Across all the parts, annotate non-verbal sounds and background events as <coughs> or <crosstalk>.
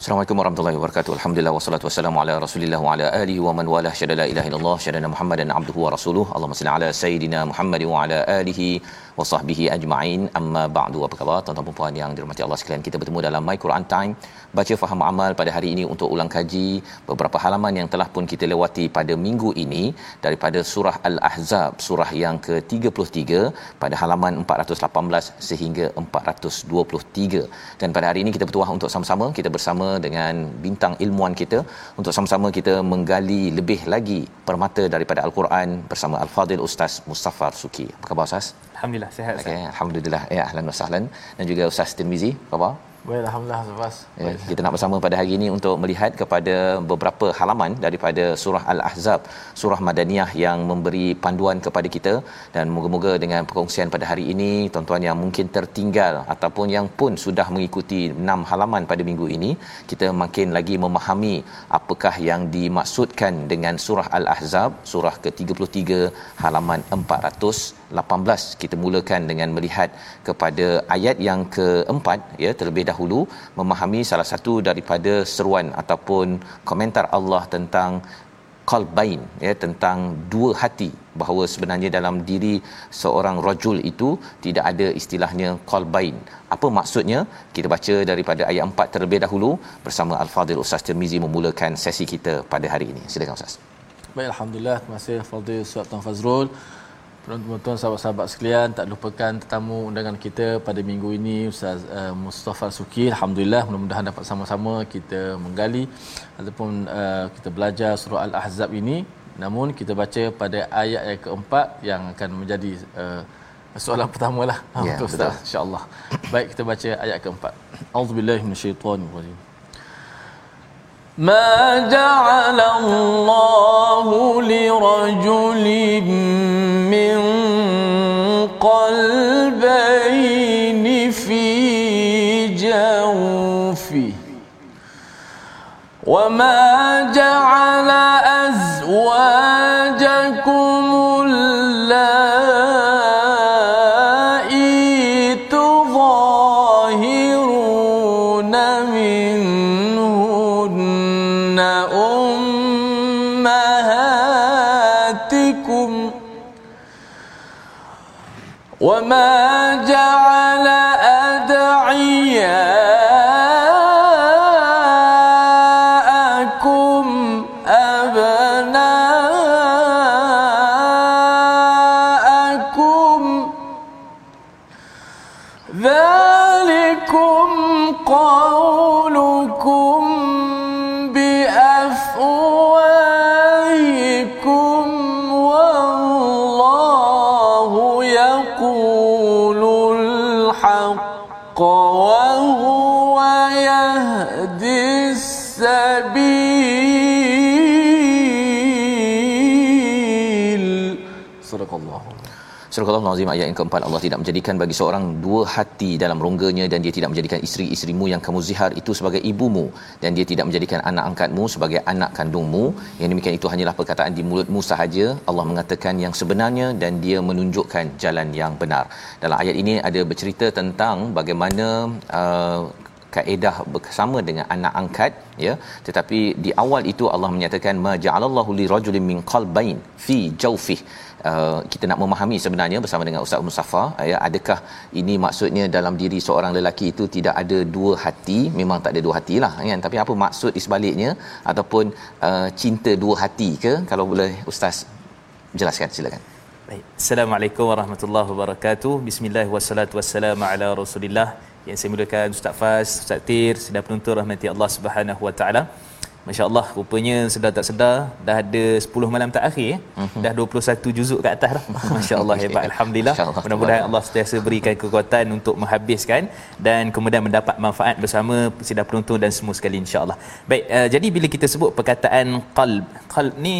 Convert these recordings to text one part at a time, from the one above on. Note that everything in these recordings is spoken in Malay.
Assalamualaikum warahmatullahi wabarakatuh. Alhamdulillah wassalatu wassalamu ala Rasulillah wa ala alihi wa man walah. Syada la ilaha illallah, syada Muhammadan abduhu wa rasuluh. Allahumma salli ala sayidina Muhammad wa ala alihi wa sahbihi ajma'in. Amma ba'du. Apa khabar tuan-tuan dan puan yang dirahmati Allah sekalian? Kita bertemu dalam My Quran Time, baca faham amal pada hari ini untuk ulang kaji beberapa halaman yang telah pun kita lewati pada minggu ini daripada surah Al-Ahzab, surah yang ke-33 pada halaman 418 sehingga 423. Dan pada hari ini kita bertuah untuk sama-sama kita bersama dengan bintang ilmuan kita untuk sama-sama kita menggali lebih lagi permata daripada Al-Quran bersama Al-Fadil Ustaz Mustafa Suki. Apa khabar Ustaz? Alhamdulillah sihat Okay, alhamdulillah. Ya, ahlan wa sahlan. Dan juga Ustaz Tirmizi, apa khabar? Baik, Alhamdulillah Safas. Ya, kita nak bersama pada hari ini untuk melihat kepada beberapa halaman daripada surah Al-Ahzab, surah Madaniyah yang memberi panduan kepada kita dan moga-moga dengan perkongsian pada hari ini tuan-tuan yang mungkin tertinggal ataupun yang pun sudah mengikuti enam halaman pada minggu ini, kita makin lagi memahami apakah yang dimaksudkan dengan surah Al-Ahzab, surah ke-33 halaman 418. Kita mulakan dengan melihat kepada ayat yang keempat ya terlebih dahulu memahami salah satu daripada seruan ataupun komentar Allah tentang qalbain ya tentang dua hati bahawa sebenarnya dalam diri seorang rajul itu tidak ada istilahnya qalbain apa maksudnya kita baca daripada ayat 4 terlebih dahulu bersama al-fadil ustaz Tirmizi memulakan sesi kita pada hari ini silakan ustaz Baik, Alhamdulillah. Terima kasih Fadil Ustaz Tuan Fazrul. Tuan-tuan, sahabat-sahabat sekalian, tak lupakan tetamu undangan kita pada minggu ini Ustaz uh, Mustafa Suki. Alhamdulillah, mudah-mudahan dapat sama-sama kita menggali ataupun uh, kita belajar surah Al-Ahzab ini. Namun kita baca pada ayat yang keempat yang akan menjadi uh, soalan pertama lah Ya, untuk Ustaz insya-Allah. Baik, kita baca ayat keempat. Auzubillahi minasyaitonirrajim. ما جعل الله لرجل من قلبين في جوفه وما جعل أزواجكم وما جعل أدعياءكم أبناءكم Surah Al-Nazim ayat yang keempat Allah tidak menjadikan bagi seorang dua hati dalam rongganya dan dia tidak menjadikan isteri-isterimu yang kamu zihar itu sebagai ibumu. Dan dia tidak menjadikan anak angkatmu sebagai anak kandungmu. Yang demikian itu hanyalah perkataan di mulutmu sahaja. Allah mengatakan yang sebenarnya dan dia menunjukkan jalan yang benar. Dalam ayat ini ada bercerita tentang bagaimana uh, kaedah bersama dengan anak angkat ya. Tetapi di awal itu Allah menyatakan ma ja'alallahu li rajulin min qalbain fi jawfih. Uh, kita nak memahami sebenarnya bersama dengan Ustaz Mustafa ya adakah ini maksudnya dalam diri seorang lelaki itu tidak ada dua hati? Memang tak ada dua hati lah kan? Tapi apa maksud di sebaliknya? Ataupun uh, cinta dua hati ke? Kalau boleh ustaz jelaskan silakan. Baik. Assalamualaikum warahmatullahi wabarakatuh. Bismillah wassalatu wassalamu ala Rasulillah. Yang saya muliakan Ustaz Fas, Ustaz Tir, sedang penonton rahmati Allah Subhanahu wa taala. Masya-Allah, rupanya sedar tak sedar dah ada 10 malam tak akhir eh. Uh-huh. Dah 21 juzuk kat atas dah. <laughs> Masya-Allah hebat alhamdulillah. Mudah-mudahan Allah sentiasa berikan kekuatan untuk menghabiskan dan kemudian mendapat manfaat bersama sidang penonton dan semua sekali insya-Allah. Baik, uh, jadi bila kita sebut perkataan qalb, qalb ni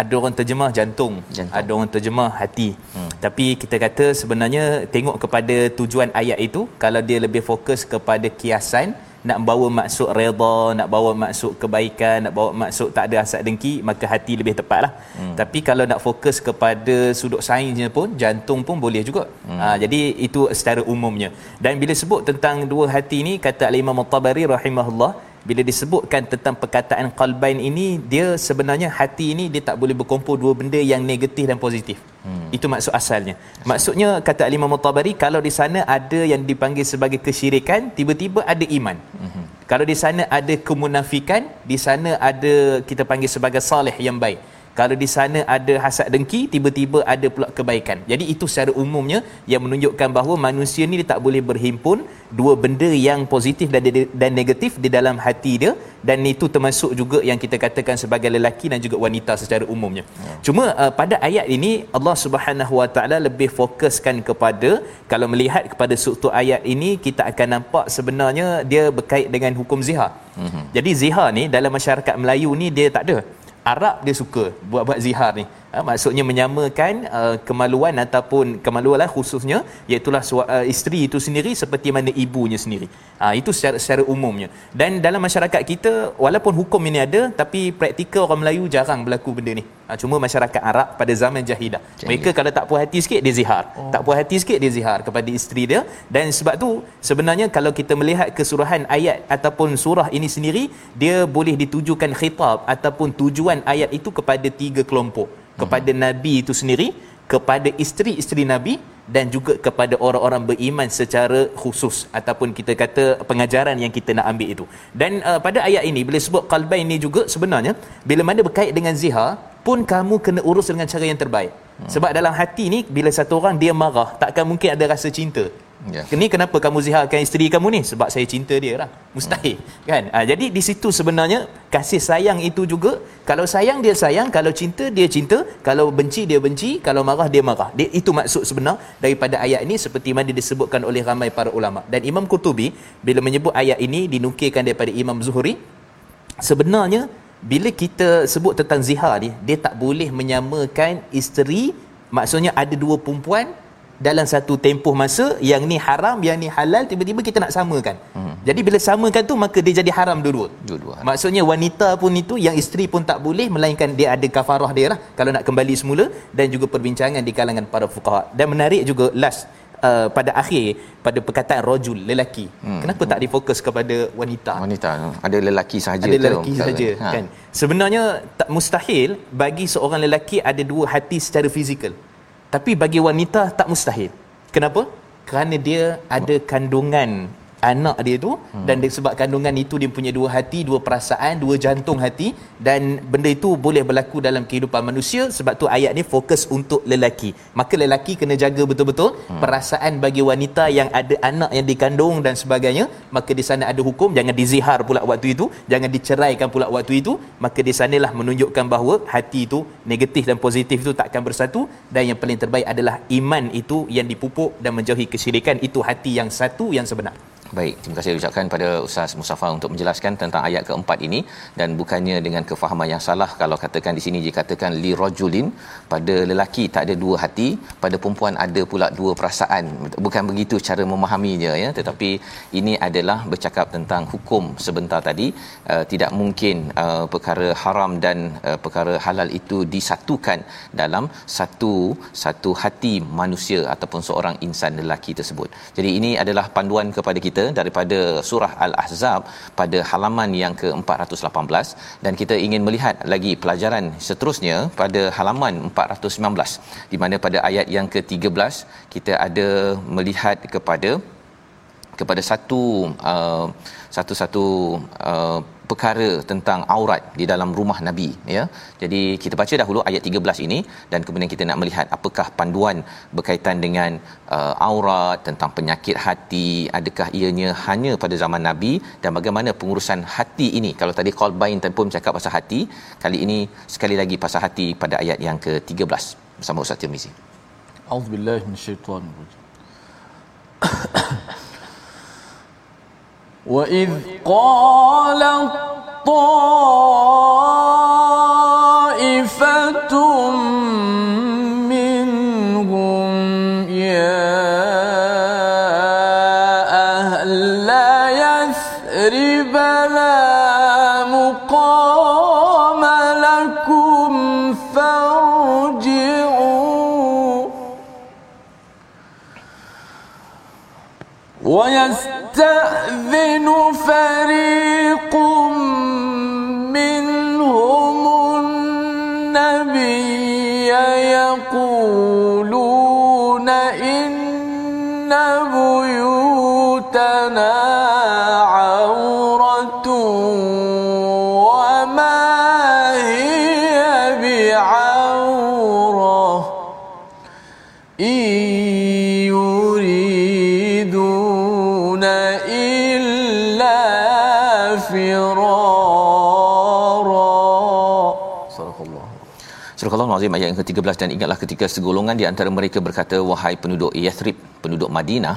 ada orang terjemah jantung, jantung. ada orang terjemah hati. Hmm. Tapi kita kata sebenarnya tengok kepada tujuan ayat itu kalau dia lebih fokus kepada kiasan nak bawa maksud redha, nak bawa maksud kebaikan, nak bawa maksud tak ada hasad dengki, maka hati lebih tepatlah. Hmm. Tapi kalau nak fokus kepada sudut sainsnya pun jantung pun boleh juga. Hmm. Ha, jadi itu secara umumnya. Dan bila sebut tentang dua hati ni kata Al-Imam At-Tabari rahimahullah bila disebutkan tentang perkataan qalbain ini dia sebenarnya hati ini dia tak boleh berkumpul dua benda yang negatif dan positif hmm. itu maksud asalnya maksudnya kata Imam Tabari kalau di sana ada yang dipanggil sebagai kesyirikan tiba-tiba ada iman hmm. kalau di sana ada kemunafikan di sana ada kita panggil sebagai salih yang baik kalau di sana ada hasad dengki tiba-tiba ada pula kebaikan. Jadi itu secara umumnya yang menunjukkan bahawa manusia ni dia tak boleh berhimpun dua benda yang positif dan dan negatif di dalam hati dia. Dan itu termasuk juga yang kita katakan sebagai lelaki dan juga wanita secara umumnya. Ya. cuma uh, pada ayat ini Allah Subhanahu Wa Taala lebih fokuskan kepada kalau melihat kepada struktur ayat ini kita akan nampak sebenarnya dia berkait dengan hukum zihar. Mm-hmm. jadi zihar ni dalam masyarakat Melayu ni dia tak ada Arab dia suka buat-buat zihar ni. Ha, maksudnya menyamakan uh, kemaluan ataupun kemaluan lah khususnya iaitu uh, isteri itu sendiri seperti mana ibunya sendiri. Ha, itu secara, secara umumnya. Dan dalam masyarakat kita walaupun hukum ini ada tapi praktikal orang Melayu jarang berlaku benda ni. Ha, cuma masyarakat Arab pada zaman jahilah. Mereka kalau tak puas hati sikit dia zihar. Oh. Tak puas hati sikit dia zihar kepada isteri dia dan sebab tu sebenarnya kalau kita melihat kesuruhan ayat ataupun surah ini sendiri dia boleh ditujukan khitab ataupun tujuan ayat itu kepada tiga kelompok kepada hmm. nabi itu sendiri kepada isteri-isteri nabi dan juga kepada orang-orang beriman secara khusus ataupun kita kata pengajaran yang kita nak ambil itu dan uh, pada ayat ini bila sebut qalbain ini juga sebenarnya bila mana berkait dengan zihar pun kamu kena urus dengan cara yang terbaik hmm. sebab dalam hati ni bila satu orang dia marah takkan mungkin ada rasa cinta Ya. Ini kenapa kamu ziharkan isteri kamu ni? Sebab saya cinta dia lah. Mustahil. Hmm. Kan? Ha, jadi di situ sebenarnya kasih sayang itu juga. Kalau sayang dia sayang. Kalau cinta dia cinta. Kalau benci dia benci. Kalau marah dia marah. Dia, itu maksud sebenar daripada ayat ini. Seperti mana disebutkan oleh ramai para ulama. Dan Imam Qutubi bila menyebut ayat ini dinukilkan daripada Imam Zuhri. Sebenarnya bila kita sebut tentang zihar ni. Dia tak boleh menyamakan isteri. Maksudnya ada dua perempuan dalam satu tempoh masa yang ni haram yang ni halal tiba-tiba kita nak samakan. Hmm. Jadi bila samakan tu maka dia jadi haram dua-dua. Dua-dua. Maksudnya wanita pun itu yang isteri pun tak boleh melainkan dia ada kafarah dia lah kalau nak kembali semula dan juga perbincangan di kalangan para fuqaha. Dan menarik juga last Uh, pada akhir pada perkataan rajul lelaki hmm. kenapa tak difokus kepada wanita wanita ada lelaki sahaja ada lelaki sahaja ha. kan sebenarnya tak mustahil bagi seorang lelaki ada dua hati secara fizikal tapi bagi wanita tak mustahil. Kenapa? Kerana dia ada kandungan anak dia tu hmm. dan sebab kandungan itu dia punya dua hati, dua perasaan, dua jantung hati dan benda itu boleh berlaku dalam kehidupan manusia sebab tu ayat ni fokus untuk lelaki. Maka lelaki kena jaga betul-betul hmm. perasaan bagi wanita yang ada anak yang dikandung dan sebagainya, maka di sana ada hukum jangan dizihar pula waktu itu, jangan diceraikan pula waktu itu, maka di sanalah menunjukkan bahawa hati itu negatif dan positif itu takkan bersatu dan yang paling terbaik adalah iman itu yang dipupuk dan menjauhi kesyirikan itu hati yang satu yang sebenar. Baik, terima kasih ucapkan pada Ustaz Mustafa untuk menjelaskan tentang ayat keempat ini dan bukannya dengan kefahaman yang salah kalau katakan di sini dikatakan li rajulin pada lelaki tak ada dua hati, pada perempuan ada pula dua perasaan. Bukan begitu cara memahaminya ya, tetapi ini adalah bercakap tentang hukum sebentar tadi uh, tidak mungkin uh, perkara haram dan uh, perkara halal itu disatukan dalam satu satu hati manusia ataupun seorang insan lelaki tersebut. Jadi ini adalah panduan kepada kita kita daripada surah Al-Ahzab pada halaman yang ke-418. Dan kita ingin melihat lagi pelajaran seterusnya pada halaman 419 di mana pada ayat yang ke-13 kita ada melihat kepada kepada satu uh, satu-satu uh, perkara tentang aurat di dalam rumah Nabi ya. Jadi kita baca dahulu ayat 13 ini dan kemudian kita nak melihat apakah panduan berkaitan dengan uh, aurat tentang penyakit hati adakah ianya hanya pada zaman Nabi dan bagaimana pengurusan hati ini. Kalau tadi Qalbain pun cakap pasal hati, kali ini sekali lagi pasal hati pada ayat yang ke-13 bersama Ustaz Tirmizi. Auzubillahi minasyaitonir وإذ قال طائفة 13 dan ingatlah ketika segolongan di antara mereka berkata wahai penduduk Yathrib penduduk Madinah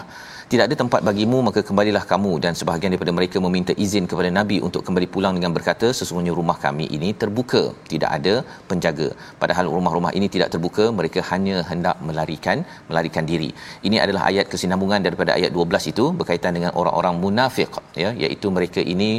tidak ada tempat bagimu maka kembalilah kamu. Dan sebahagian daripada mereka meminta izin kepada nabi untuk kembali pulang dengan berkata sesungguhnya rumah kami ini terbuka tidak ada penjaga. Padahal rumah-rumah ini tidak terbuka mereka hanya hendak melarikan melarikan diri. Ini adalah ayat kesinambungan daripada ayat 12 itu berkaitan dengan orang-orang munafik ya iaitu mereka ini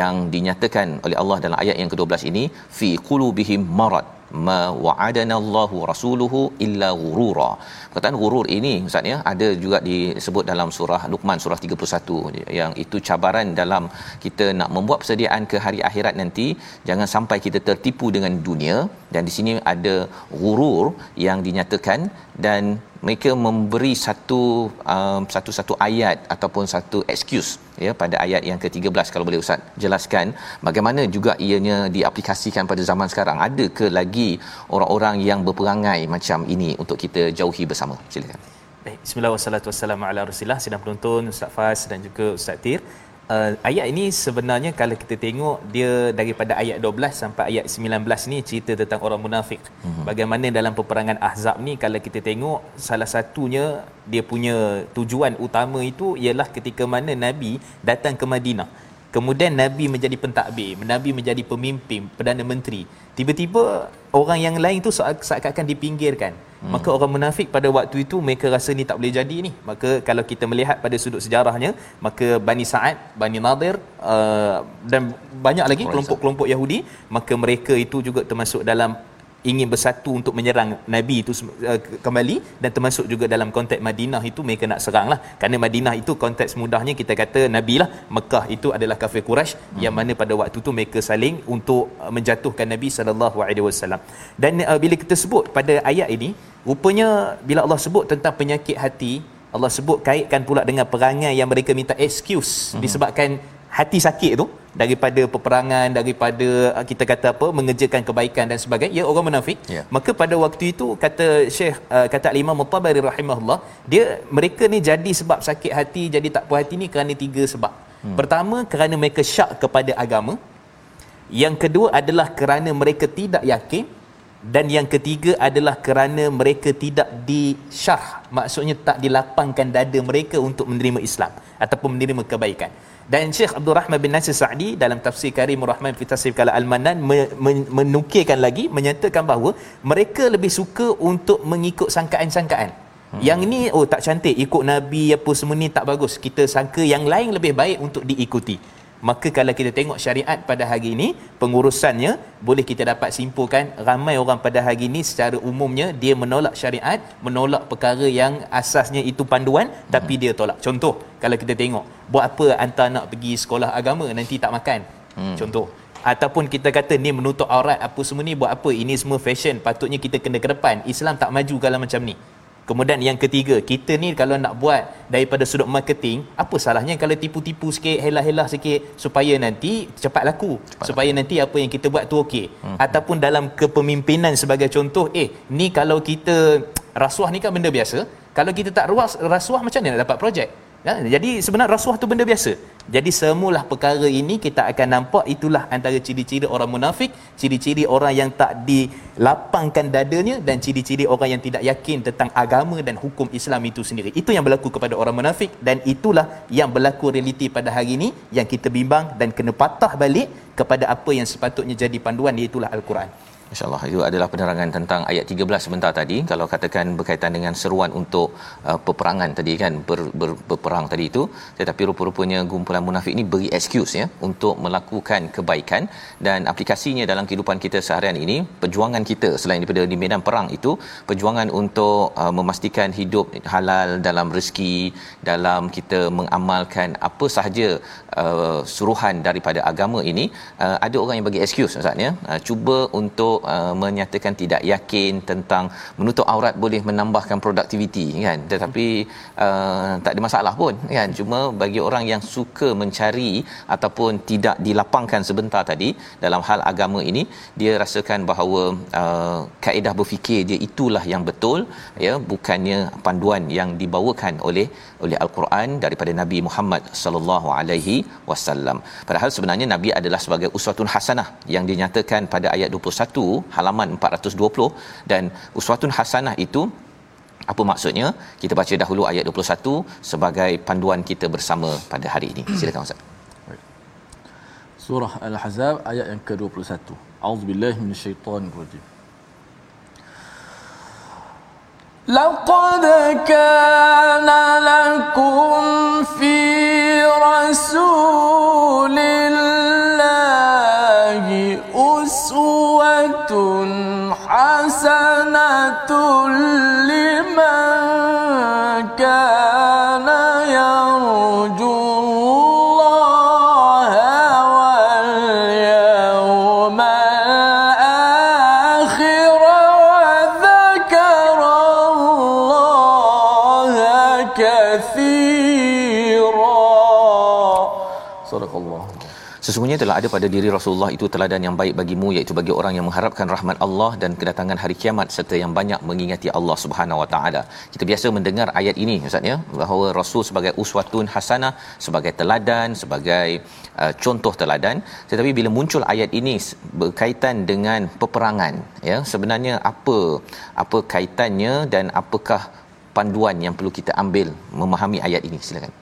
yang dinyatakan oleh Allah dalam ayat yang ke-12 ini fi qulubihim marad ma wa'adana Allahu rasuluhu illa ghurura. Perkataan ghurur ini ustaz ya ada juga disebut dalam surah Luqman surah 31 yang itu cabaran dalam kita nak membuat persediaan ke hari akhirat nanti. Jangan sampai kita tertipu dengan dunia dan di sini ada ghurur yang dinyatakan dan mereka memberi satu um, satu-satu ayat ataupun satu excuse ya pada ayat yang ke-13 kalau boleh ustaz jelaskan bagaimana juga ianya diaplikasikan pada zaman sekarang. Ada ke lagi orang-orang yang berperangai macam ini untuk kita jauhi bersama? Silakan. Baik, bismillah wassalatu wassalamu ala rasulillah. Sedang penonton Ustaz Fas dan juga Ustaz Tir uh, ayat ini sebenarnya kalau kita tengok dia daripada ayat 12 sampai ayat 19 ni cerita tentang orang munafik. Mm-hmm. Bagaimana dalam peperangan Ahzab ni kalau kita tengok salah satunya dia punya tujuan utama itu ialah ketika mana Nabi datang ke Madinah. Kemudian Nabi menjadi pentadbir, Nabi menjadi pemimpin, Perdana Menteri. Tiba-tiba orang yang lain tu seakan-akan dipinggirkan. Hmm. Maka orang munafik pada waktu itu mereka rasa ni tak boleh jadi ni. Maka kalau kita melihat pada sudut sejarahnya, maka Bani Sa'ad, Bani Nadir uh, dan banyak lagi kelompok-kelompok Yahudi, maka mereka itu juga termasuk dalam ingin bersatu untuk menyerang Nabi itu uh, kembali dan termasuk juga dalam konteks Madinah itu mereka nak serang lah kerana Madinah itu konteks mudahnya kita kata Nabi lah Mekah itu adalah kafir Quraisy hmm. yang mana pada waktu itu mereka saling untuk uh, menjatuhkan Nabi SAW dan uh, bila kita sebut pada ayat ini rupanya bila Allah sebut tentang penyakit hati Allah sebut kaitkan pula dengan perangai yang mereka minta excuse hmm. disebabkan hati sakit tu daripada peperangan daripada uh, kita kata apa mengerjakan kebaikan dan sebagainya ya orang munafik. Yeah. maka pada waktu itu kata Syekh uh, kata Imam Mutabari rahimahullah dia mereka ni jadi sebab sakit hati jadi tak puas hati ni kerana tiga sebab. Hmm. pertama kerana mereka syak kepada agama. Yang kedua adalah kerana mereka tidak yakin. Dan yang ketiga adalah kerana mereka tidak disyarh. Maksudnya tak dilapangkan dada mereka untuk menerima Islam ataupun menerima kebaikan dan Syekh Abdul Rahman bin Nasir Sa'di dalam tafsir Karimur Rahman fi tafsir Kala Al-Manan menukilkan lagi menyatakan bahawa mereka lebih suka untuk mengikut sangkaan-sangkaan. Hmm. Yang ni oh tak cantik ikut nabi apa semua ni tak bagus. Kita sangka yang lain lebih baik untuk diikuti. Maka kalau kita tengok syariat pada hari ini pengurusannya boleh kita dapat simpulkan ramai orang pada hari ini secara umumnya dia menolak syariat menolak perkara yang asasnya itu panduan tapi dia tolak. Contoh kalau kita tengok buat apa hantar anak pergi sekolah agama nanti tak makan? Hmm. contoh. Ataupun kita kata ni menutup aurat apa semua ni buat apa? Ini semua fashion patutnya kita kena ke depan. Islam tak maju kalau macam ni Kemudian yang ketiga, kita ni kalau nak buat daripada sudut marketing, apa salahnya kalau tipu-tipu sikit, helah-helah sikit supaya nanti cepat laku. Cepat supaya laku. nanti apa yang kita buat tu okey. Hmm. Ataupun dalam kepemimpinan sebagai contoh, eh ni kalau kita rasuah ni kan benda biasa. Kalau kita tak ruas rasuah macam mana nak dapat projek? Ya, jadi sebenarnya rasuah tu benda biasa. Jadi semualah perkara ini kita akan nampak itulah antara ciri-ciri orang munafik, ciri-ciri orang yang tak dilapangkan dadanya dan ciri-ciri orang yang tidak yakin tentang agama dan hukum Islam itu sendiri. Itu yang berlaku kepada orang munafik dan itulah yang berlaku realiti pada hari ini yang kita bimbang dan kena patah balik kepada apa yang sepatutnya jadi panduan iaitu Al-Quran. InsyaAllah. Itu adalah penerangan tentang ayat 13 sebentar tadi. Kalau katakan berkaitan dengan seruan untuk uh, peperangan tadi kan ber, ber, berperang tadi itu tetapi rupa-rupanya kumpulan munafik ini beri excuse ya untuk melakukan kebaikan. Dan aplikasinya dalam kehidupan kita seharian ini perjuangan kita selain daripada di medan perang itu perjuangan untuk uh, memastikan hidup halal dalam rezeki dalam kita mengamalkan apa sahaja uh, suruhan daripada agama ini uh, ada orang yang bagi excuse Ustaz ya. Uh, cuba untuk uh, menyatakan tidak yakin tentang menutup aurat boleh menambahkan produktiviti kan? Tetapi uh, tak ada masalah pun kan? Cuma bagi orang yang suka mencari ataupun tidak dilapangkan sebentar tadi dalam hal agama ini dia rasakan bahawa uh, kaedah berfikir dia itulah yang betul ya? Bukannya panduan yang dibawakan oleh oleh al-Quran daripada Nabi Muhammad sallallahu alaihi wasallam. Padahal sebenarnya nabi adalah sebagai uswatun hasanah yang dinyatakan pada ayat 21 halaman 420 dan uswatun hasanah itu apa maksudnya? Kita baca dahulu ayat 21 sebagai panduan kita bersama pada hari ini. Silakan ustaz. Surah al-ahzab ayat yang ke-21 auzubillahi minasyaitonirrajim لقد كان لكم Sesungguhnya telah ada pada diri Rasulullah itu teladan yang baik bagimu iaitu bagi orang yang mengharapkan rahmat Allah dan kedatangan hari kiamat serta yang banyak mengingati Allah Subhanahu Wa Taala. Kita biasa mendengar ayat ini Ustaz ya bahawa Rasul sebagai uswatun hasanah, sebagai teladan, sebagai uh, contoh teladan. Tetapi bila muncul ayat ini berkaitan dengan peperangan ya sebenarnya apa apa kaitannya dan apakah panduan yang perlu kita ambil memahami ayat ini silakan.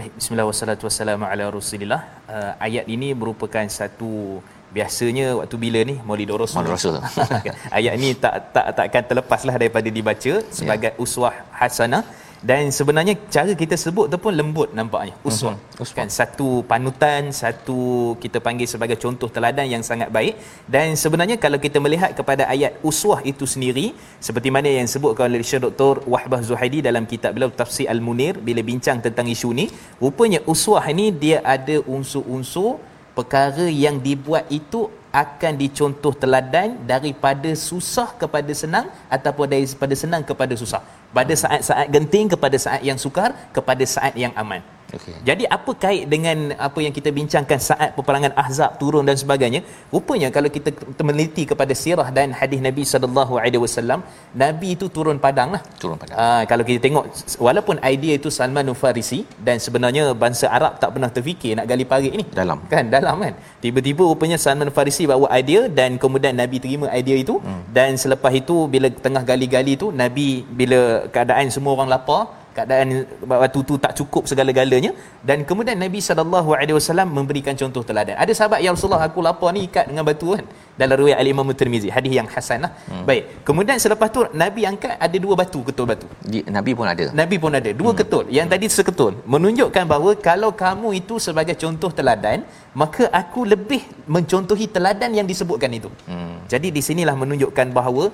Baik, bismillah wassalatu wassalamu ala rasulillah. Uh, ayat ini merupakan satu biasanya waktu bila ni Maulid Rasul. Maulid Rasul. <laughs> ayat ini tak tak takkan terlepaslah daripada dibaca sebagai yeah. uswah hasanah dan sebenarnya cara kita sebut tu pun lembut nampaknya. Uswah uh-huh. kan satu panutan satu kita panggil sebagai contoh teladan yang sangat baik. Dan sebenarnya kalau kita melihat kepada ayat uswah itu sendiri seperti mana yang disebutkan oleh Syekh Dr Wahbah Zuhaidi dalam kitab beliau Tafsir Al-Munir bila bincang tentang isu ni rupanya uswah ini dia ada unsur-unsur perkara yang dibuat itu akan dicontoh teladan daripada susah kepada senang ataupun daripada senang kepada susah. Pada saat-saat genting kepada saat yang sukar kepada saat yang aman Okay. Jadi apa kait dengan apa yang kita bincangkan saat peperangan Ahzab turun dan sebagainya? Rupanya kalau kita meneliti kepada sirah dan hadis Nabi sallallahu alaihi wasallam, Nabi itu turun padang lah. Turun padang. Aa, kalau kita tengok walaupun idea itu Salman Farisi dan sebenarnya bangsa Arab tak pernah terfikir nak gali parit ni. Dalam. Kan dalam kan. Tiba-tiba rupanya Salman Farisi bawa idea dan kemudian Nabi terima idea itu hmm. dan selepas itu bila tengah gali-gali tu Nabi bila keadaan semua orang lapar keadaan waktu tu tak cukup segala-galanya. Dan kemudian Nabi sallallahu alaihi wasallam memberikan contoh teladan. Ada sahabat ya Rasulullah aku lapar ni ikat dengan batu kan? Dalam riwayat al-Imam Tirmizi hadis yang hasan lah. Hmm. baik. Kemudian selepas tu Nabi angkat ada dua batu ketul batu. Di, Nabi pun ada. Nabi pun ada. Dua hmm. ketul. Yang tadi seketul. Menunjukkan bahawa kalau kamu itu sebagai contoh teladan maka aku lebih mencontohi teladan yang disebutkan itu. Hmm. jadi di sinilah menunjukkan bahawa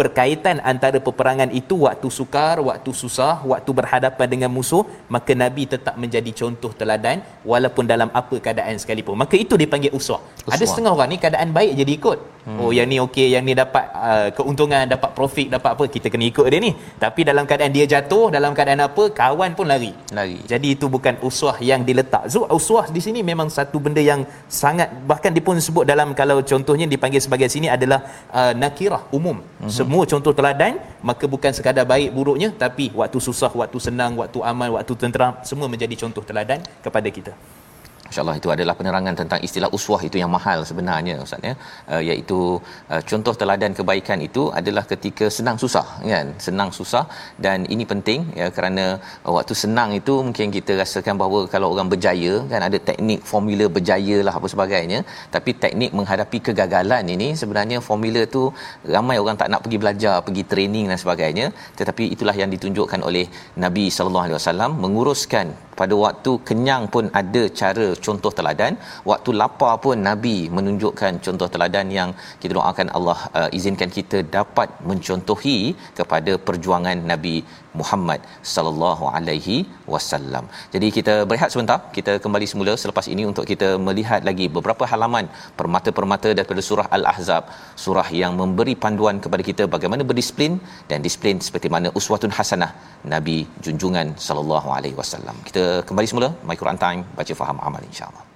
perkaitan antara peperangan itu waktu sukar, waktu susah, waktu berhadapan dengan musuh, maka Nabi tetap menjadi contoh teladan walaupun dalam apa keadaan sekalipun. Maka itu dipanggil uswah. Ada setengah orang ni keadaan baik jadi ikut. Hmm. Oh yang ni okey, yang ni dapat uh, keuntungan, dapat profit, dapat apa, kita kena ikut dia ni. Tapi dalam keadaan dia jatuh, dalam keadaan apa, kawan pun lari. Lari. Jadi itu bukan uswah yang diletak. So uswah di sini memang satu benda yang sangat bahkan dia pun sebut dalam kalau contohnya dipanggil sebagai sini adalah uh, nakirah umum. Hmm semua contoh teladan maka bukan sekadar baik buruknya tapi waktu susah waktu senang waktu aman waktu tenteram semua menjadi contoh teladan kepada kita InsyaAllah itu adalah penerangan tentang istilah uswah itu yang mahal sebenarnya Ustaz ya. Uh, iaitu uh, contoh teladan kebaikan itu adalah ketika senang susah kan? Senang susah dan ini penting ya kerana uh, waktu senang itu mungkin kita rasakan bahawa kalau orang berjaya kan ada teknik formula berjaya lah apa sebagainya. Tapi teknik menghadapi kegagalan ini sebenarnya formula tu ramai orang tak nak pergi belajar pergi training dan sebagainya. Tetapi itulah yang ditunjukkan oleh Nabi wasallam menguruskan pada waktu kenyang pun ada cara contoh teladan. Waktu lapar pun nabi menunjukkan contoh teladan yang kita doakan Allah uh, izinkan kita dapat mencontohi kepada perjuangan nabi Muhammad sallallahu alaihi wasallam. Jadi kita berehat sebentar, kita kembali semula selepas ini untuk kita melihat lagi beberapa halaman permata-permata daripada surah Al-Ahzab, surah yang memberi panduan kepada kita bagaimana berdisiplin dan disiplin seperti mana uswatun hasanah Nabi junjungan sallallahu alaihi wasallam. Kita kembali semula My Quran Time baca faham amal insya-Allah.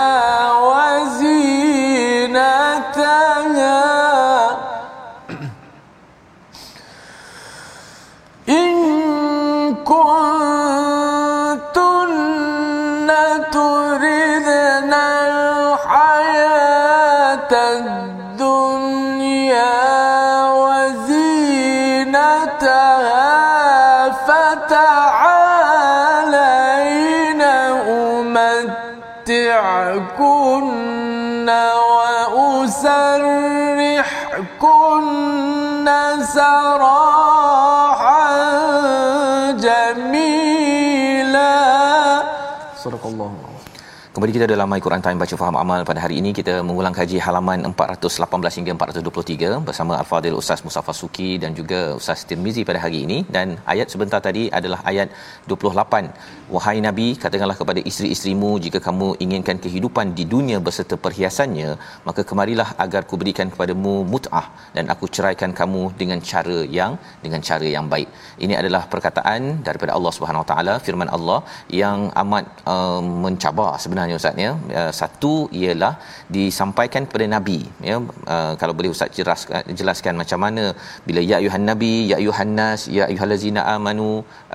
Kembali kita dalam My Quran Time baca faham amal pada hari ini. Kita mengulang kaji halaman 418 hingga 423 bersama Al-Fadhil Ustaz Mustafa Suki dan juga Ustaz Tirmizi pada hari ini. Dan ayat sebentar tadi adalah ayat 28 wahai nabi katakanlah kepada isteri-isterimu jika kamu inginkan kehidupan di dunia beserta perhiasannya maka kemarilah agar kuberikan kepadamu mut'ah dan aku ceraikan kamu dengan cara yang dengan cara yang baik. Ini adalah perkataan daripada Allah Subhanahu Wa Taala firman Allah yang amat uh, mencabar sebenarnya sebenarnya ustaz ya. Uh, satu ialah disampaikan kepada nabi ya. Uh, kalau boleh ustaz jelas, jelaskan macam mana bila ya ayuhan nabi ya ayuhan nas ya ayyuhallazina amanu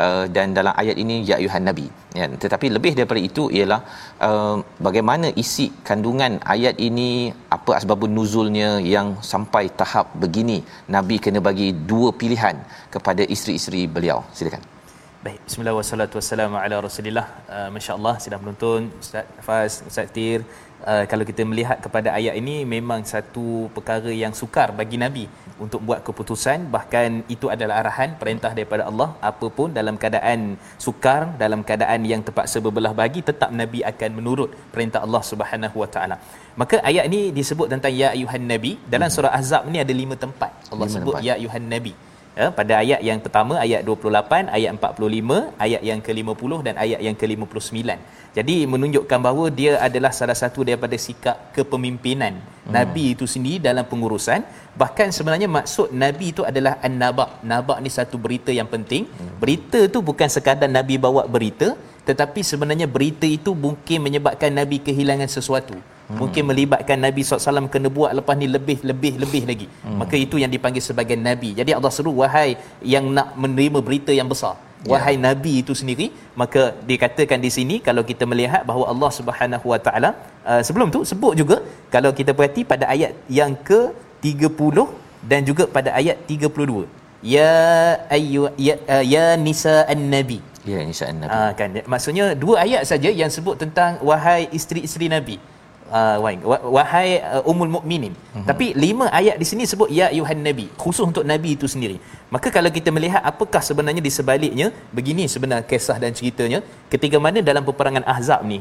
uh, dan dalam ayat ini ya ayuhan nabi ya. Tetapi lebih daripada itu ialah bagaimana isi kandungan ayat ini apa asbabun nuzulnya yang sampai tahap begini nabi kena bagi dua pilihan kepada isteri-isteri beliau. Silakan Baik, bismillah wassalatu wassalamu ala rasulillah. Uh, Masya-Allah sedang menonton Ustaz Faz, Ustaz Tir. Uh, kalau kita melihat kepada ayat ini memang satu perkara yang sukar bagi Nabi untuk buat keputusan bahkan itu adalah arahan perintah daripada Allah apapun dalam keadaan sukar dalam keadaan yang terpaksa berbelah bagi tetap Nabi akan menurut perintah Allah Subhanahu Wa Taala. Maka ayat ini disebut tentang ya ayuhan nabi dalam surah Ahzab ni ada lima tempat Allah Lima sebut tempat. ya ayuhan nabi. Ya, pada ayat yang pertama ayat 28, ayat 45, ayat yang ke-50 dan ayat yang ke-59. Jadi menunjukkan bahawa dia adalah salah satu daripada sikap kepemimpinan hmm. nabi itu sendiri dalam pengurusan. Bahkan sebenarnya maksud nabi itu adalah an-naba. Naba ni satu berita yang penting. Hmm. Berita tu bukan sekadar nabi bawa berita, tetapi sebenarnya berita itu mungkin menyebabkan nabi kehilangan sesuatu. Hmm. Mungkin melibatkan Nabi SAW kena buat lepas ni lebih lebih lebih lagi. Hmm. Maka itu yang dipanggil sebagai nabi. Jadi Allah seru wahai yang nak menerima berita yang besar. Wahai ya. nabi itu sendiri, maka dikatakan di sini kalau kita melihat bahawa Allah Subhanahu Wa Taala uh, sebelum tu sebut juga kalau kita perhati pada ayat yang ke-30 dan juga pada ayat 32. Ya ayyu ya, uh, ya nisa an-nabi. ya insya-Allah nabi Ah kan maksudnya dua ayat saja yang sebut tentang wahai isteri-isteri nabi. Uh, wahai uh, ummul mukminin. Uh-huh. Tapi lima ayat di sini sebut ya ayuhan nabi, khusus untuk nabi itu sendiri. Maka kalau kita melihat apakah sebenarnya di sebaliknya, begini sebenarnya kisah dan ceritanya, ketika mana dalam peperangan Ahzab ni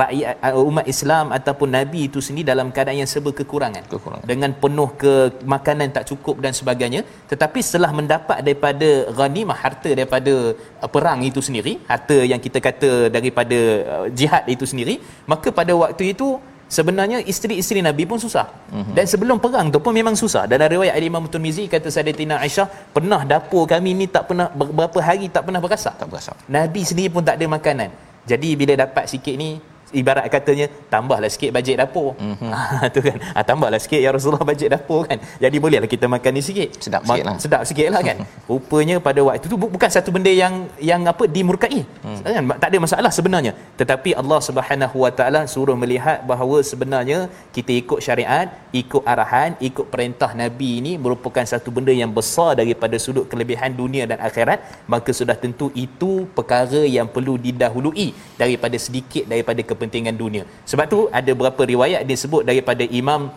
rakyat uh, umat Islam ataupun nabi itu sendiri dalam keadaan yang serba kekurangan. Kekurangan. Dengan penuh ke makanan tak cukup dan sebagainya, tetapi setelah mendapat daripada ghanimah harta daripada uh, perang itu sendiri, harta yang kita kata daripada uh, jihad itu sendiri, maka pada waktu itu sebenarnya isteri-isteri Nabi pun susah. Mm-hmm. Dan sebelum perang tu pun memang susah. Dalam riwayat Imam Tirmizi kata Sayyidatina Aisyah, pernah dapur kami ni tak pernah berapa hari tak pernah berasap. tak berasap Nabi sendiri pun tak ada makanan. Jadi bila dapat sikit ni ibarat katanya tambahlah sikit bajet dapur. Mm-hmm. Ha <laughs> tu kan. Ha tambahlah sikit ya Rasulullah bajet dapur kan. Jadi bolehlah kita makan ni sikit. Sedap Ma- sikit lah. Sedap sikit lah kan. <laughs> Rupanya pada waktu tu bu- bukan satu benda yang yang apa dimurkai. Hmm. Kan? Tak ada masalah sebenarnya. Tetapi Allah Subhanahu Wa Taala suruh melihat bahawa sebenarnya kita ikut syariat, ikut arahan, ikut perintah Nabi ini merupakan satu benda yang besar daripada sudut kelebihan dunia dan akhirat, maka sudah tentu itu perkara yang perlu didahului daripada sedikit daripada kepentingan dunia. Sebab tu ada beberapa riwayat disebut daripada Imam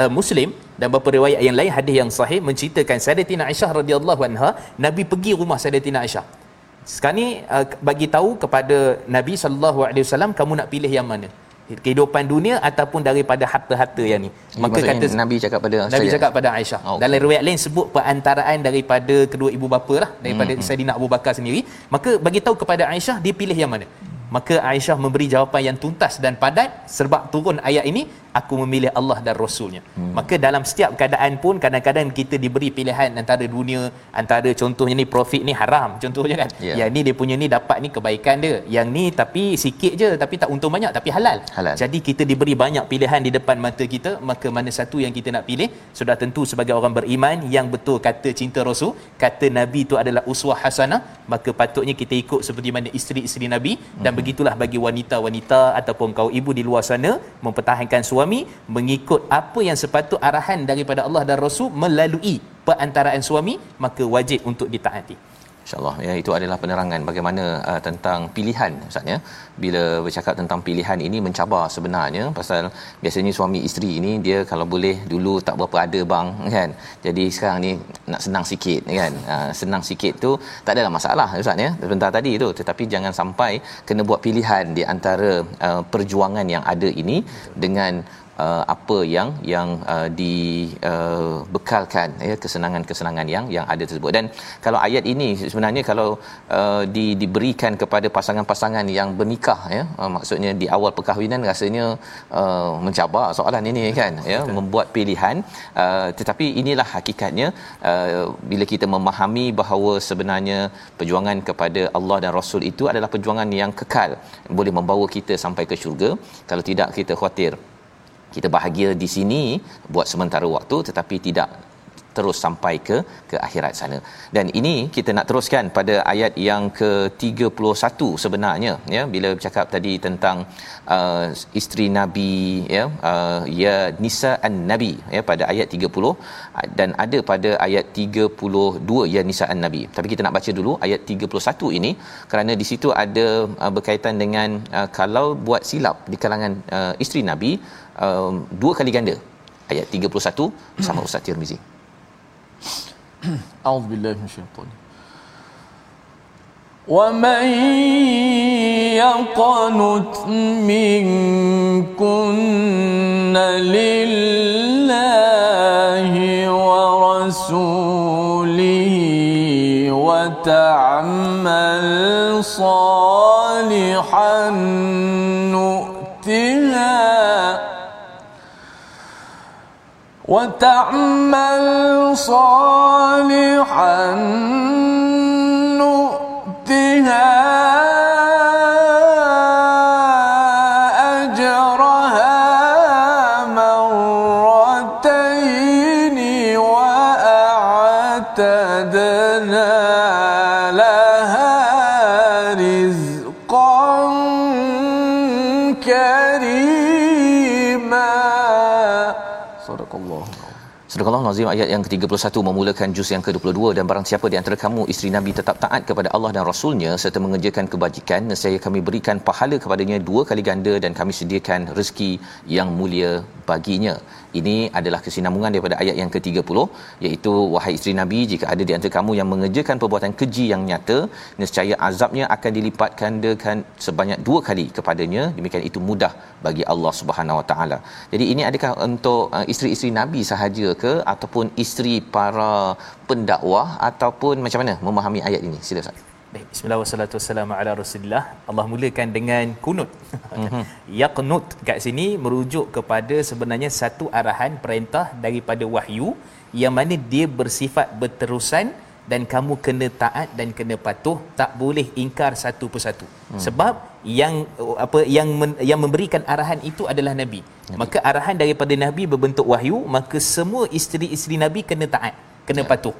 uh, Muslim dan beberapa riwayat yang lain hadis yang sahih menceritakan Sayyidatina Aisyah radhiyallahu anha Nabi pergi rumah Sayyidatina Aisyah. Sekarang ni uh, bagi tahu kepada Nabi sallallahu alaihi wasallam kamu nak pilih yang mana? Kehidupan dunia ataupun daripada harta-harta yang ni. maka kata Nabi cakap pada Nabi saya cakap pada Aisyah. Oh, Okay. Dalam riwayat lain sebut perantaraan daripada kedua ibu bapa lah daripada hmm. Saidina Abu Bakar sendiri. Maka bagi tahu kepada Aisyah dia pilih yang mana? Maka Aisyah memberi jawapan yang tuntas dan padat sebab turun ayat ini aku memilih Allah dan Rasulnya. Hmm. Maka dalam setiap keadaan pun kadang-kadang kita diberi pilihan antara dunia antara contohnya ni profit ni haram contohnya kan. Ya. Yang ni dia punya ni dapat ni kebaikan dia. Yang ni tapi sikit je tapi tak untung banyak tapi halal. Halal. Jadi kita diberi banyak pilihan di depan mata kita maka mana satu yang kita nak pilih sudah tentu sebagai orang beriman yang betul kata cinta Rasul kata Nabi itu adalah uswah hasanah maka patutnya kita ikut seperti mana isteri-isteri Nabi hmm. dan begitulah bagi wanita-wanita ataupun kaum ibu di luar sana mempertahankan suami mengikut apa yang sepatut arahan daripada Allah dan Rasul melalui perantaraan suami maka wajib untuk ditaati InsyaAllah ya itu adalah penerangan bagaimana uh, tentang pilihan Ustaz ya. Bila bercakap tentang pilihan ini mencabar sebenarnya pasal biasanya suami isteri ini dia kalau boleh dulu tak berapa ada bang kan. Jadi sekarang ni nak senang sikit kan. Uh, senang sikit tu tak adalah masalah Ustaz ya. Sebentar tadi tu tetapi jangan sampai kena buat pilihan di antara uh, perjuangan yang ada ini dengan uh, apa yang yang uh, dibekalkan uh, ya kesenangan-kesenangan yang yang ada tersebut. Dan kalau ayat ini sebenarnya kalau uh, di, diberikan kepada pasangan-pasangan yang bernikah ya uh, maksudnya di awal perkahwinan rasanya uh, mencabar soalan ini kan ya membuat pilihan uh, tetapi inilah hakikatnya uh, bila kita memahami bahawa sebenarnya perjuangan kepada Allah dan Rasul itu adalah perjuangan yang kekal. Boleh membawa kita sampai ke syurga. Kalau tidak kita khawatir kita bahagia di sini buat sementara waktu tetapi tidak terus sampai ke ke akhirat sana. Dan ini kita nak teruskan pada ayat yang ke-31 sebenarnya ya bila bercakap tadi tentang uh, isteri nabi ya uh, ya nisa an-nabi ya pada ayat 30 dan ada pada ayat 32 ya nisa an-nabi. Tapi kita nak baca dulu ayat 31 ini kerana di situ ada uh, berkaitan dengan uh, kalau buat silap di kalangan uh, isteri nabi uh, dua kali ganda ayat 31 bersama Ustaz Tirmizi. <coughs> أعوذ بالله من الشيطان. ومن يقنت منكن لله ورسوله وتعمل صالحا وتعمل صالحا نؤتها Surah Al-Nazim ayat yang ke-31 memulakan juz yang ke-22 dan barang siapa di antara kamu isteri Nabi tetap taat kepada Allah dan Rasulnya serta mengerjakan kebajikan nescaya kami berikan pahala kepadanya dua kali ganda dan kami sediakan rezeki yang mulia baginya. Ini adalah kesinambungan daripada ayat yang ke-30 iaitu wahai isteri Nabi jika ada di antara kamu yang mengerjakan perbuatan keji yang nyata nescaya azabnya akan dilipat gandakan sebanyak dua kali kepadanya demikian itu mudah bagi Allah Subhanahu Wa Taala. Jadi ini adakah untuk uh, isteri-isteri Nabi sahaja ke ataupun isteri para pendakwah ataupun macam mana memahami ayat ini? Sila Ustaz. Baik, bismillah wassalatu wassalamu ala rasulillah. Allah mulakan dengan kunut. Mm-hmm. <laughs> Yaqnut kat sini merujuk kepada sebenarnya satu arahan perintah daripada wahyu yang mana dia bersifat berterusan dan kamu kena taat dan kena patuh tak boleh ingkar satu persatu hmm. sebab yang apa yang men, yang memberikan arahan itu adalah nabi. nabi maka arahan daripada nabi berbentuk wahyu maka semua isteri-isteri nabi kena taat kena ya. patuh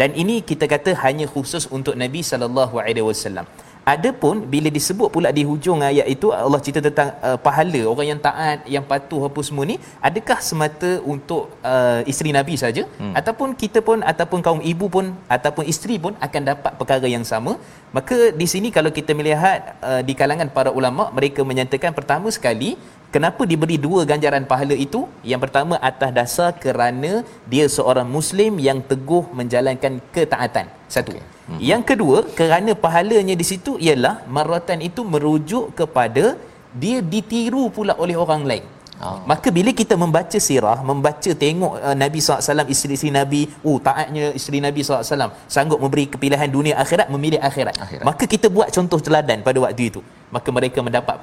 dan ini kita kata hanya khusus untuk nabi sallallahu alaihi wasallam Adapun bila disebut pula di hujung ayat itu Allah cerita tentang uh, pahala orang yang taat, yang patuh apa semua ni, adakah semata untuk uh, isteri Nabi saja hmm. ataupun kita pun ataupun kaum ibu pun ataupun isteri pun akan dapat perkara yang sama? Maka di sini kalau kita melihat uh, di kalangan para ulama mereka menyatakan pertama sekali Kenapa diberi dua ganjaran pahala itu? Yang pertama atas dasar kerana dia seorang muslim yang teguh menjalankan ketaatan. Satu. Okay. Hmm. Yang kedua, kerana pahalanya di situ ialah maratan itu merujuk kepada dia ditiru pula oleh orang lain. Oh. Maka bila kita membaca sirah, membaca tengok uh, Nabi SAW, isteri-isteri Nabi, oh taatnya isteri Nabi SAW, sanggup memberi kepilihan dunia akhirat, memilih akhirat. akhirat. Maka kita buat contoh teladan pada waktu itu maka mereka mendapat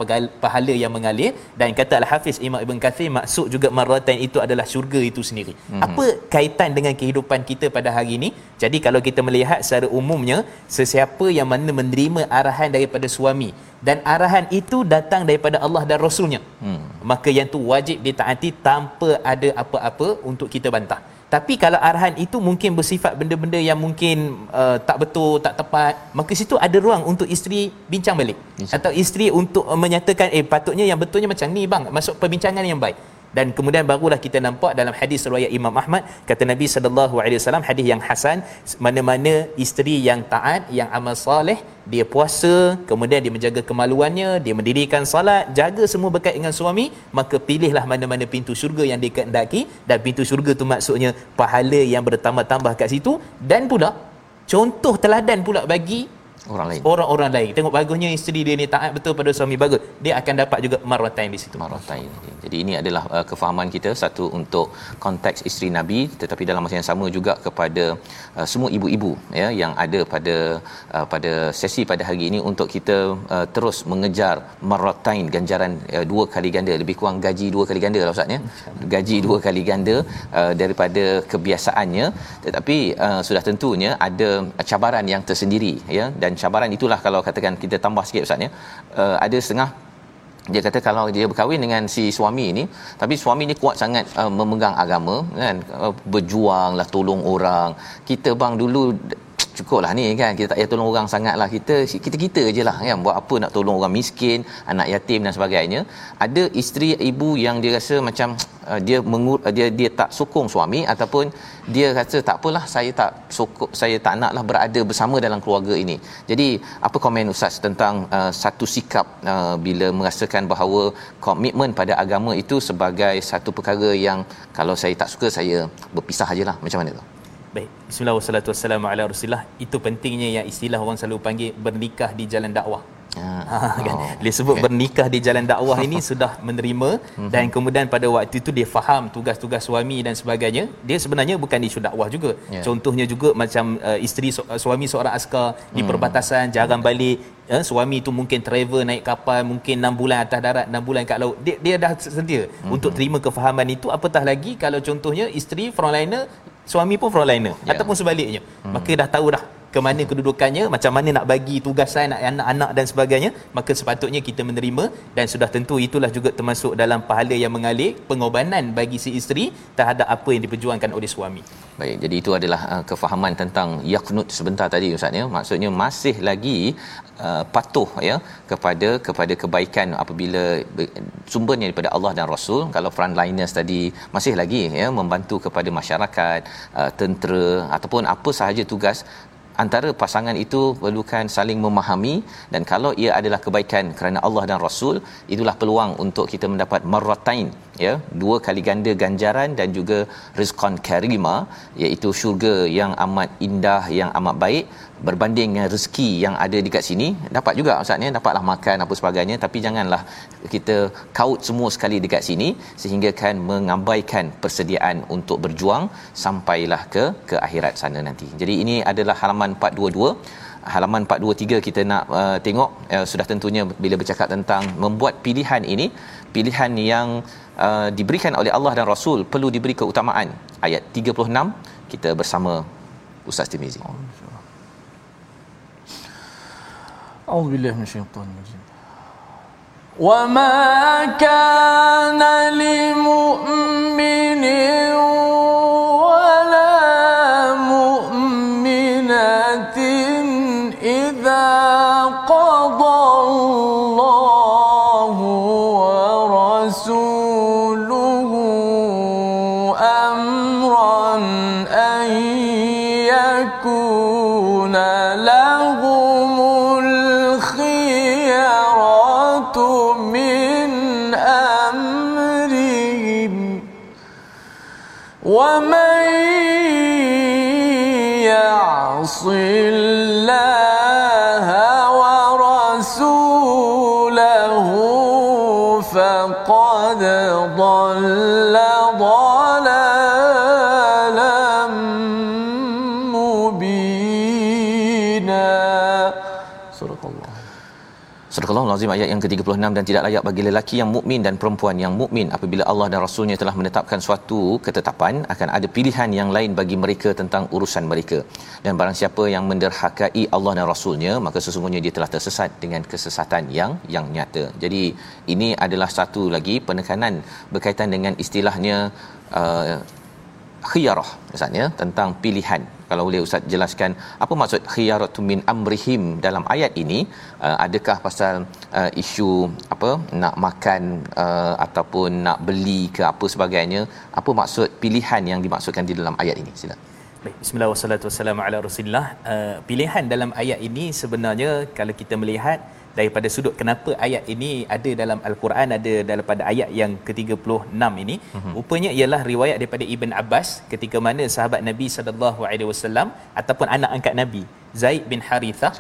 pahala yang mengalir dan kata Al-Hafiz Imam Ibn Kathir maksud juga maratan itu adalah syurga itu sendiri. Mm-hmm. Apa kaitan dengan kehidupan kita pada hari ini? Jadi kalau kita melihat secara umumnya sesiapa yang mana menerima arahan daripada suami dan arahan itu datang daripada Allah dan Rasulnya. Hmm. Maka yang tu wajib ditaati tanpa ada apa-apa untuk kita bantah. Tapi kalau arahan itu mungkin bersifat benda-benda yang mungkin uh, tak betul, tak tepat, maka situ ada ruang untuk isteri bincang balik. Bincang. Atau isteri untuk uh, menyatakan, eh patutnya yang betulnya macam ni bang, masuk perbincangan yang baik dan kemudian barulah kita nampak dalam hadis riwayat Imam Ahmad kata Nabi sallallahu alaihi wasallam hadis yang hasan mana-mana isteri yang taat yang amal soleh dia puasa kemudian dia menjaga kemaluannya dia mendirikan salat jaga semua berkait dengan suami maka pilihlah mana-mana pintu syurga yang dia kehendaki. Dan pintu syurga tu maksudnya pahala yang bertambah-tambah kat situ. Dan pula contoh teladan pula bagi orang lain. Orang-orang lain. Tengok bagusnya isteri dia ni taat betul pada suami bagus. Dia akan dapat juga marwatain di situ. Marwatain jadi ini adalah uh, kefahaman kita. Satu untuk konteks isteri nabi tetapi dalam masa yang sama juga kepada uh, semua ibu-ibu ya yang ada pada uh, pada sesi pada hari ini untuk kita uh, terus mengejar marwatain ganjaran uh, dua kali ganda. Lebih kurang gaji dua kali ganda lah ustaz ya. Gaji dua kali ganda uh, daripada kebiasaannya. Tetapi uh, sudah tentunya ada cabaran yang tersendiri ya dan cabaran itulah kalau katakan kita tambah sikit ustaz ya. Uh, ada setengah dia kata kalau dia berkahwin dengan si suami ini tapi suami ni kuat sangat uh, memegang agama kan? Uh, berjuanglah tolong orang. Kita bang dulu cukup lah ni kan. Kita tak payah tolong orang sangat lah. Kita kita kita je lah kan. Buat apa nak tolong orang miskin anak yatim dan sebagainya. Ada isteri ibu yang dia rasa macam uh, dia mengur, uh, dia dia tak sokong suami ataupun dia rasa tak apalah saya tak sokong saya tak naklah berada bersama dalam keluarga ini. Jadi apa komen ustaz tentang uh, satu sikap uh, bila merasakan bahawa komitmen pada agama itu sebagai satu perkara yang kalau saya tak suka saya berpisah ajalah macam mana tu Baik, bismillah wassalatu wassalamu ala rasulillah. Itu pentingnya yang istilah orang selalu panggil bernikah di jalan dakwah. <laughs> Ha, kan? oh, dia sebut okay. bernikah di jalan dakwah ini <laughs> sudah menerima mhm. dan kemudian pada waktu itu dia faham tugas-tugas suami dan sebagainya dia sebenarnya bukan isu dakwah juga yeah. contohnya juga macam uh, isteri su- suami seorang askar hmm. di perbatasan jarang balik uh, suami itu mungkin travel naik kapal mungkin 6 bulan atas darat 6 bulan kat laut dia, dia dah sedia hmm. untuk terima kefahaman itu apatah lagi kalau contohnya isteri frontliner suami pun frontliner yeah. ataupun sebaliknya hmm. maka dah tahu dah ke mana kedudukannya macam mana nak bagi tugasan nak anak-anak dan sebagainya maka sepatutnya kita menerima dan sudah tentu itulah juga termasuk dalam pahala yang mengalir pengorbanan bagi si isteri terhadap apa yang diperjuangkan oleh suami. Baik jadi itu adalah uh, kefahaman tentang yaqnut sebentar tadi ustaz ya. Maksudnya masih lagi uh, patuh ya kepada kepada kebaikan apabila sumbernya daripada Allah dan Rasul. Kalau frontliners tadi masih lagi ya membantu kepada masyarakat uh, tentera ataupun apa sahaja tugas antara pasangan itu perlukan saling memahami dan kalau ia adalah kebaikan kerana Allah dan Rasul itulah peluang untuk kita mendapat marratain ya dua kali ganda ganjaran dan juga rizqan karima iaitu syurga yang amat indah yang amat baik berbanding dengan rezeki yang ada dekat sini. Dapat juga ustaz ni dapatlah makan apa sebagainya tapi janganlah kita kaut semua sekali dekat sini sehingga kan mengabaikan persediaan untuk berjuang sampailah ke ke akhirat sana nanti. Jadi ini adalah halaman 422 halaman 423 kita nak uh, tengok uh, sudah tentunya bila bercakap tentang membuat pilihan ini pilihan yang uh, diberikan oleh Allah dan Rasul perlu diberi keutamaan ayat 36 kita bersama Ustaz Timizi. أعوذ بالله من الشيطان الرجيم وما كان لمؤمن Azim ayat yang ke-36 dan tidak layak bagi lelaki yang mukmin dan perempuan yang mukmin. Apabila Allah dan Rasulnya telah menetapkan suatu ketetapan akan ada pilihan yang lain bagi mereka tentang urusan mereka. Dan barang siapa yang menderhakai Allah dan Rasulnya maka sesungguhnya dia telah tersesat dengan kesesatan yang yang nyata. Jadi ini adalah satu lagi penekanan berkaitan dengan istilahnya uh, khiyarah misalnya tentang pilihan kalau boleh ustaz jelaskan apa maksud khiyaratu min amrihim dalam ayat ini? Uh, adakah pasal uh, isu apa nak makan uh, ataupun nak beli ke apa sebagainya? Apa maksud pilihan yang dimaksudkan di dalam ayat ini? Sila. Baik, bismillah wassalatu wassalamu ala rasulillah. Uh, pilihan dalam ayat ini sebenarnya kalau kita melihat daripada sudut kenapa ayat ini ada dalam al-Quran ada dalam pada ayat yang ke-36 ini. Uh-huh. rupanya ialah riwayat daripada Ibn Abbas ketika mana sahabat Nabi sallallahu alaihi wasallam ataupun anak angkat Nabi Zaid bin Harithah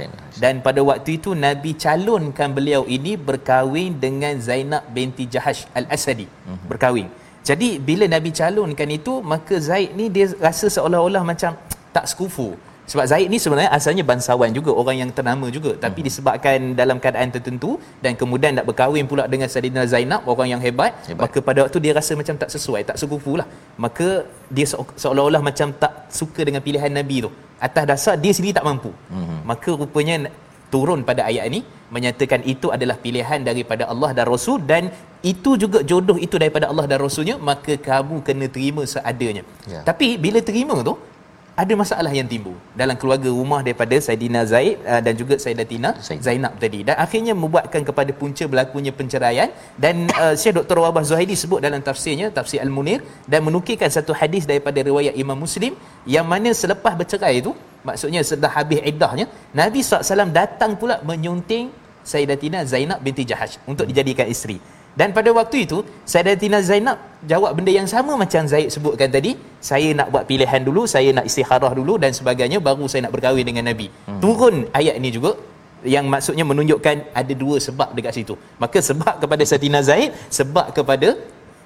dan pada waktu itu Nabi calonkan beliau ini berkahwin dengan Zainab binti Jahash Al-Asadi. Uh-huh. berkahwin. Jadi bila Nabi calonkan itu maka Zaid ni dia rasa seolah-olah macam tak sekufu sebab Zaid ni sebenarnya asalnya bangsawan juga orang yang ternama juga tapi hmm. disebabkan dalam keadaan tertentu dan kemudian nak berkahwin pula dengan Saidina Zainab orang yang hebat, hebat, maka pada waktu dia rasa macam tak sesuai tak sekufu lah maka dia seolah-olah macam tak suka dengan pilihan Nabi tu atas dasar dia sendiri tak mampu hmm. maka rupanya turun pada ayat ini menyatakan itu adalah pilihan daripada Allah dan Rasul dan itu juga jodoh itu daripada Allah dan Rasulnya maka kamu kena terima seadanya ya. tapi bila terima tu ada masalah yang timbul dalam keluarga rumah daripada Saidina Zaid uh, dan juga Saidatina Zainab. Zainab tadi dan akhirnya membuatkan kepada punca berlakunya penceraian dan uh, Syekh Dr. Wabah Zuhaidi sebut dalam tafsirnya tafsir Al-Munir dan menukilkan satu hadis daripada riwayat Imam Muslim yang mana selepas bercerai itu maksudnya sedah habis iddahnya Nabi SAW datang pula menyunting Saidatina Zainab binti Jahash untuk dijadikan isteri dan pada waktu itu Sayyidatina Zainab jawab benda yang sama macam Zaid sebutkan tadi. Saya nak buat pilihan dulu saya nak istikharah dulu dan sebagainya baru saya nak berkahwin dengan Nabi. Hmm. turun ayat ini juga yang maksudnya menunjukkan ada dua sebab dekat situ. Maka sebab kepada Sayyidatina Zaid sebab kepada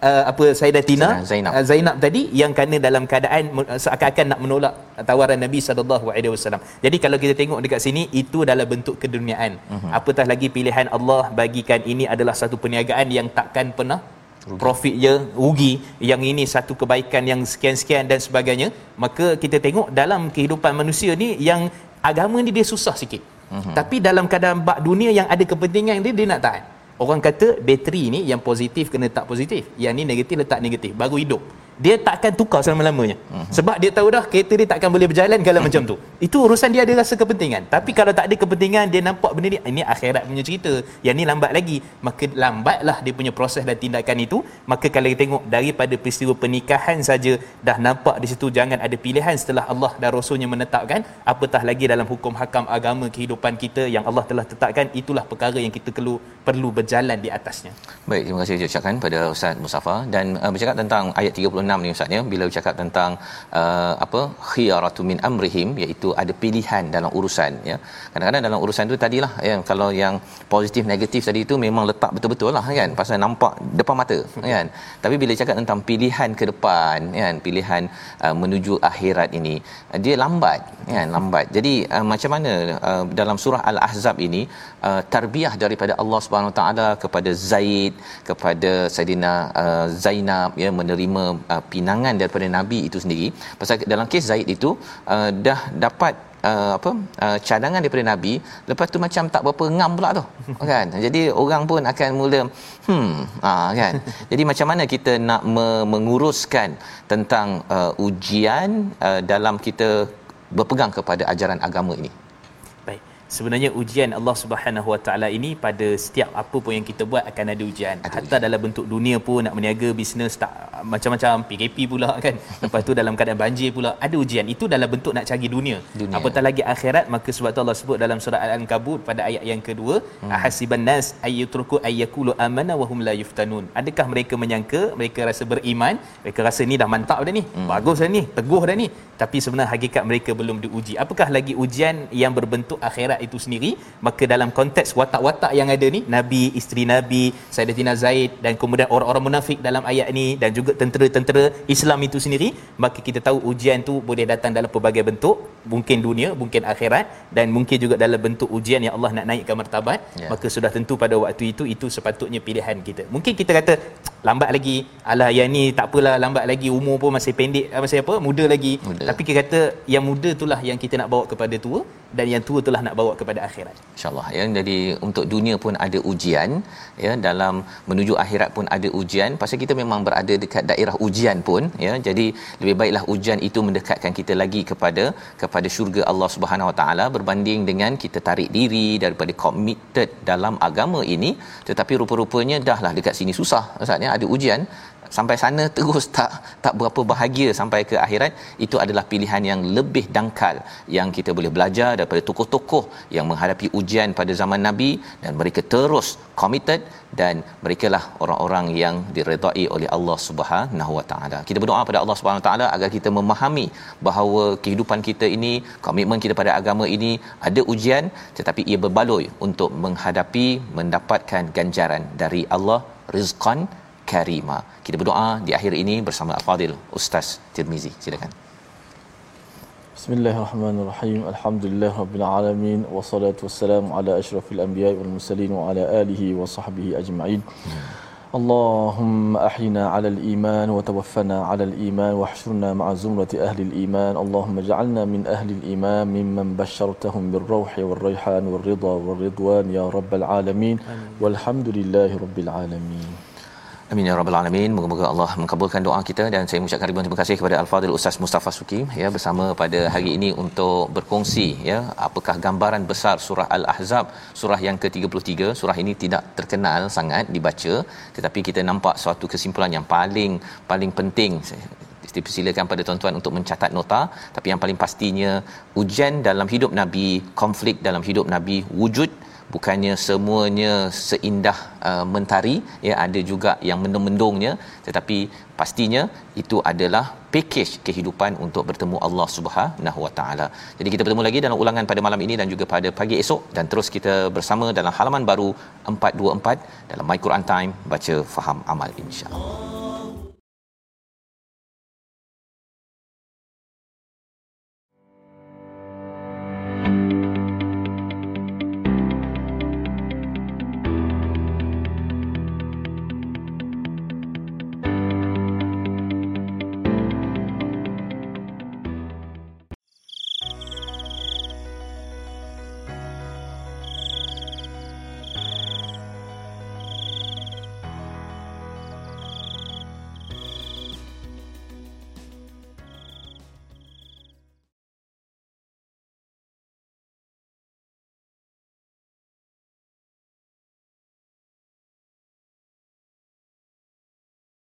uh, apa Sayyidatina Zainab. Uh, Zainab tadi yang kerana dalam keadaan uh, seakan-akan nak menolak tawaran Nabi sallallahu alaihi wasallam. Jadi kalau kita tengok dekat sini itu adalah bentuk keduniaan. Uh-huh. Apatah lagi pilihan Allah bagikan ini adalah satu perniagaan yang takkan pernah rugi. profit je rugi yang ini satu kebaikan yang sekian-sekian dan sebagainya maka kita tengok dalam kehidupan manusia ni yang agama ni dia susah sikit uh-huh. tapi dalam keadaan bak dunia yang ada kepentingan dia dia nak tahan Orang kata bateri ni yang positif kena tak positif. Yang ni negatif letak negatif. Baru hidup dia takkan tukar selama-lamanya. Uh-huh. Sebab dia tahu dah kereta dia takkan boleh berjalan kalau <laughs> macam tu. Itu urusan dia ada rasa kepentingan. Tapi kalau tak ada kepentingan dia nampak benda ni ini akhirat punya cerita. Yang ni lambat lagi. Maka lambatlah dia punya proses dan tindakan itu. Maka kalau kita tengok daripada peristiwa pernikahan saja dah nampak di situ jangan ada pilihan setelah Allah dan Rasulnya menetapkan apatah lagi dalam hukum hakam agama kehidupan kita yang Allah telah tetapkan itulah perkara yang kita perlu perlu berjalan di atasnya. Baik, terima kasih ucapkan pada Ustaz Musafa dan uh, bercakap tentang ayat 36 ni ustaz ya. Bila bercakap tentang uh, apa khiyaratu min amrihim iaitu ada pilihan dalam urusan ya. Kadang-kadang dalam urusan tu tadilah ya kalau yang positif negatif tadi itu memang letak betul-betul lah kan. Pasal nampak depan mata kan tapi bila cakap tentang pilihan ke depan kan pilihan uh, menuju akhirat ini uh, dia lambat kan lambat. Jadi uh, macam mana uh, dalam surah al-ahzab ini uh, tarbiyah daripada Allah Subhanahu taala kepada Zaid kepada Saidina uh, Zainab ya menerima uh, pinangan daripada nabi itu sendiri. Pasal dalam kes Zaid itu uh, dah dapat uh, apa uh, cadangan daripada nabi lepas tu macam tak berapa ngam pula tu <laughs> kan? Jadi orang pun akan mula hmm uh, kan? <laughs> Jadi macam mana kita nak me- menguruskan tentang uh, ujian uh, dalam kita berpegang kepada ajaran agama ini sebenarnya ujian Allah Subhanahu Wa Taala ini pada setiap apa pun yang kita buat akan ada ujian. Ada Hatta ujian. dalam bentuk dunia pun nak berniaga bisnes tak macam-macam PKP pula kan. <laughs> Lepas tu dalam keadaan banjir pula ada ujian. Itu dalam bentuk nak cari dunia. dunia. Apatah lagi akhirat maka sebab tu Allah sebut dalam surah Al-Ankabut pada ayat yang kedua, hmm. ahasiban nas ayyutruku ayyakulu amana wa hum la yuftanun. Adakah mereka menyangka mereka rasa beriman, mereka rasa ni dah mantap dah ni. Hmm. Bagus dah ni, teguh dah ni. Tapi sebenarnya hakikat mereka belum diuji. Apakah lagi ujian yang berbentuk akhirat itu sendiri maka dalam konteks watak-watak yang ada ni nabi isteri nabi Sayyidatina Zaid dan kemudian orang-orang munafik dalam ayat ini dan juga tentera-tentera Islam itu sendiri maka kita tahu ujian tu boleh datang dalam pelbagai bentuk mungkin dunia mungkin akhirat dan mungkin juga dalam bentuk ujian yang Allah nak naikkan martabat yeah. maka sudah tentu pada waktu itu itu sepatutnya pilihan kita mungkin kita kata lambat lagi alah yang ni tak apalah lambat lagi umur pun masih pendek masih apa muda lagi muda. tapi kita kata yang muda itulah yang kita nak bawa kepada tua dan yang tua itulah nak bawa kepada akhirat. Insyaallah ya. Jadi untuk dunia pun ada ujian ya. Dalam menuju akhirat pun ada ujian. Pasal kita memang berada dekat daerah ujian pun ya. Jadi lebih baiklah ujian itu mendekatkan kita lagi kepada kepada syurga Allah Subhanahu Wa Taala berbanding dengan kita tarik diri daripada committed dalam agama ini. Tetapi rupa-rupanya dahlah dekat sini susah ustaz ya. Ada ujian sampai sana terus tak tak berapa bahagia sampai ke akhirat itu adalah pilihan yang lebih dangkal yang kita boleh belajar daripada tokoh-tokoh yang menghadapi ujian pada zaman nabi dan mereka terus committed dan mereka lah orang-orang yang diredai oleh Allah Subhanahu Wa Taala. Kita berdoa pada Allah Subhanahu Wa Taala agar kita memahami bahawa kehidupan kita ini, komitmen kita pada agama ini ada ujian tetapi ia berbaloi untuk menghadapi mendapatkan ganjaran dari Allah rizqan karima. Kita berdoa di akhir ini bersama Al-Fadil Ustaz Tirmizi. Silakan. Bismillahirrahmanirrahim. Alhamdulillah rabbil alamin wassalatu wassalamu ala asyrafil anbiya'i wal mursalin wa ala alihi wa sahbihi ajma'in. اللهم احينا على الايمان وتوفنا على الايمان واحشرنا مع زمره اهل الايمان اللهم اجعلنا من اهل الايمان ممن بشرتهم بالروح والريحان والرضا والرضوان يا رب العالمين والحمد لله رب العالمين Amin ya rabbal alamin. Moga-moga Allah mengabulkan doa kita dan saya mengucapkan ribuan terima kasih kepada Al-Fadhil Ustaz Mustafa Suki ya bersama pada hari ini untuk berkongsi ya apakah gambaran besar surah Al-Ahzab surah yang ke-33. Surah ini tidak terkenal sangat dibaca tetapi kita nampak suatu kesimpulan yang paling paling penting dipersilakan pada tuan-tuan untuk mencatat nota tapi yang paling pastinya ujian dalam hidup nabi konflik dalam hidup nabi wujud bukannya semuanya seindah uh, mentari ya ada juga yang mendung-mendungnya tetapi pastinya itu adalah package kehidupan untuk bertemu Allah Subhanahu Wa Taala. Jadi kita bertemu lagi dalam ulangan pada malam ini dan juga pada pagi esok dan terus kita bersama dalam halaman baru 424 dalam My Quran Time baca faham amal insya-Allah.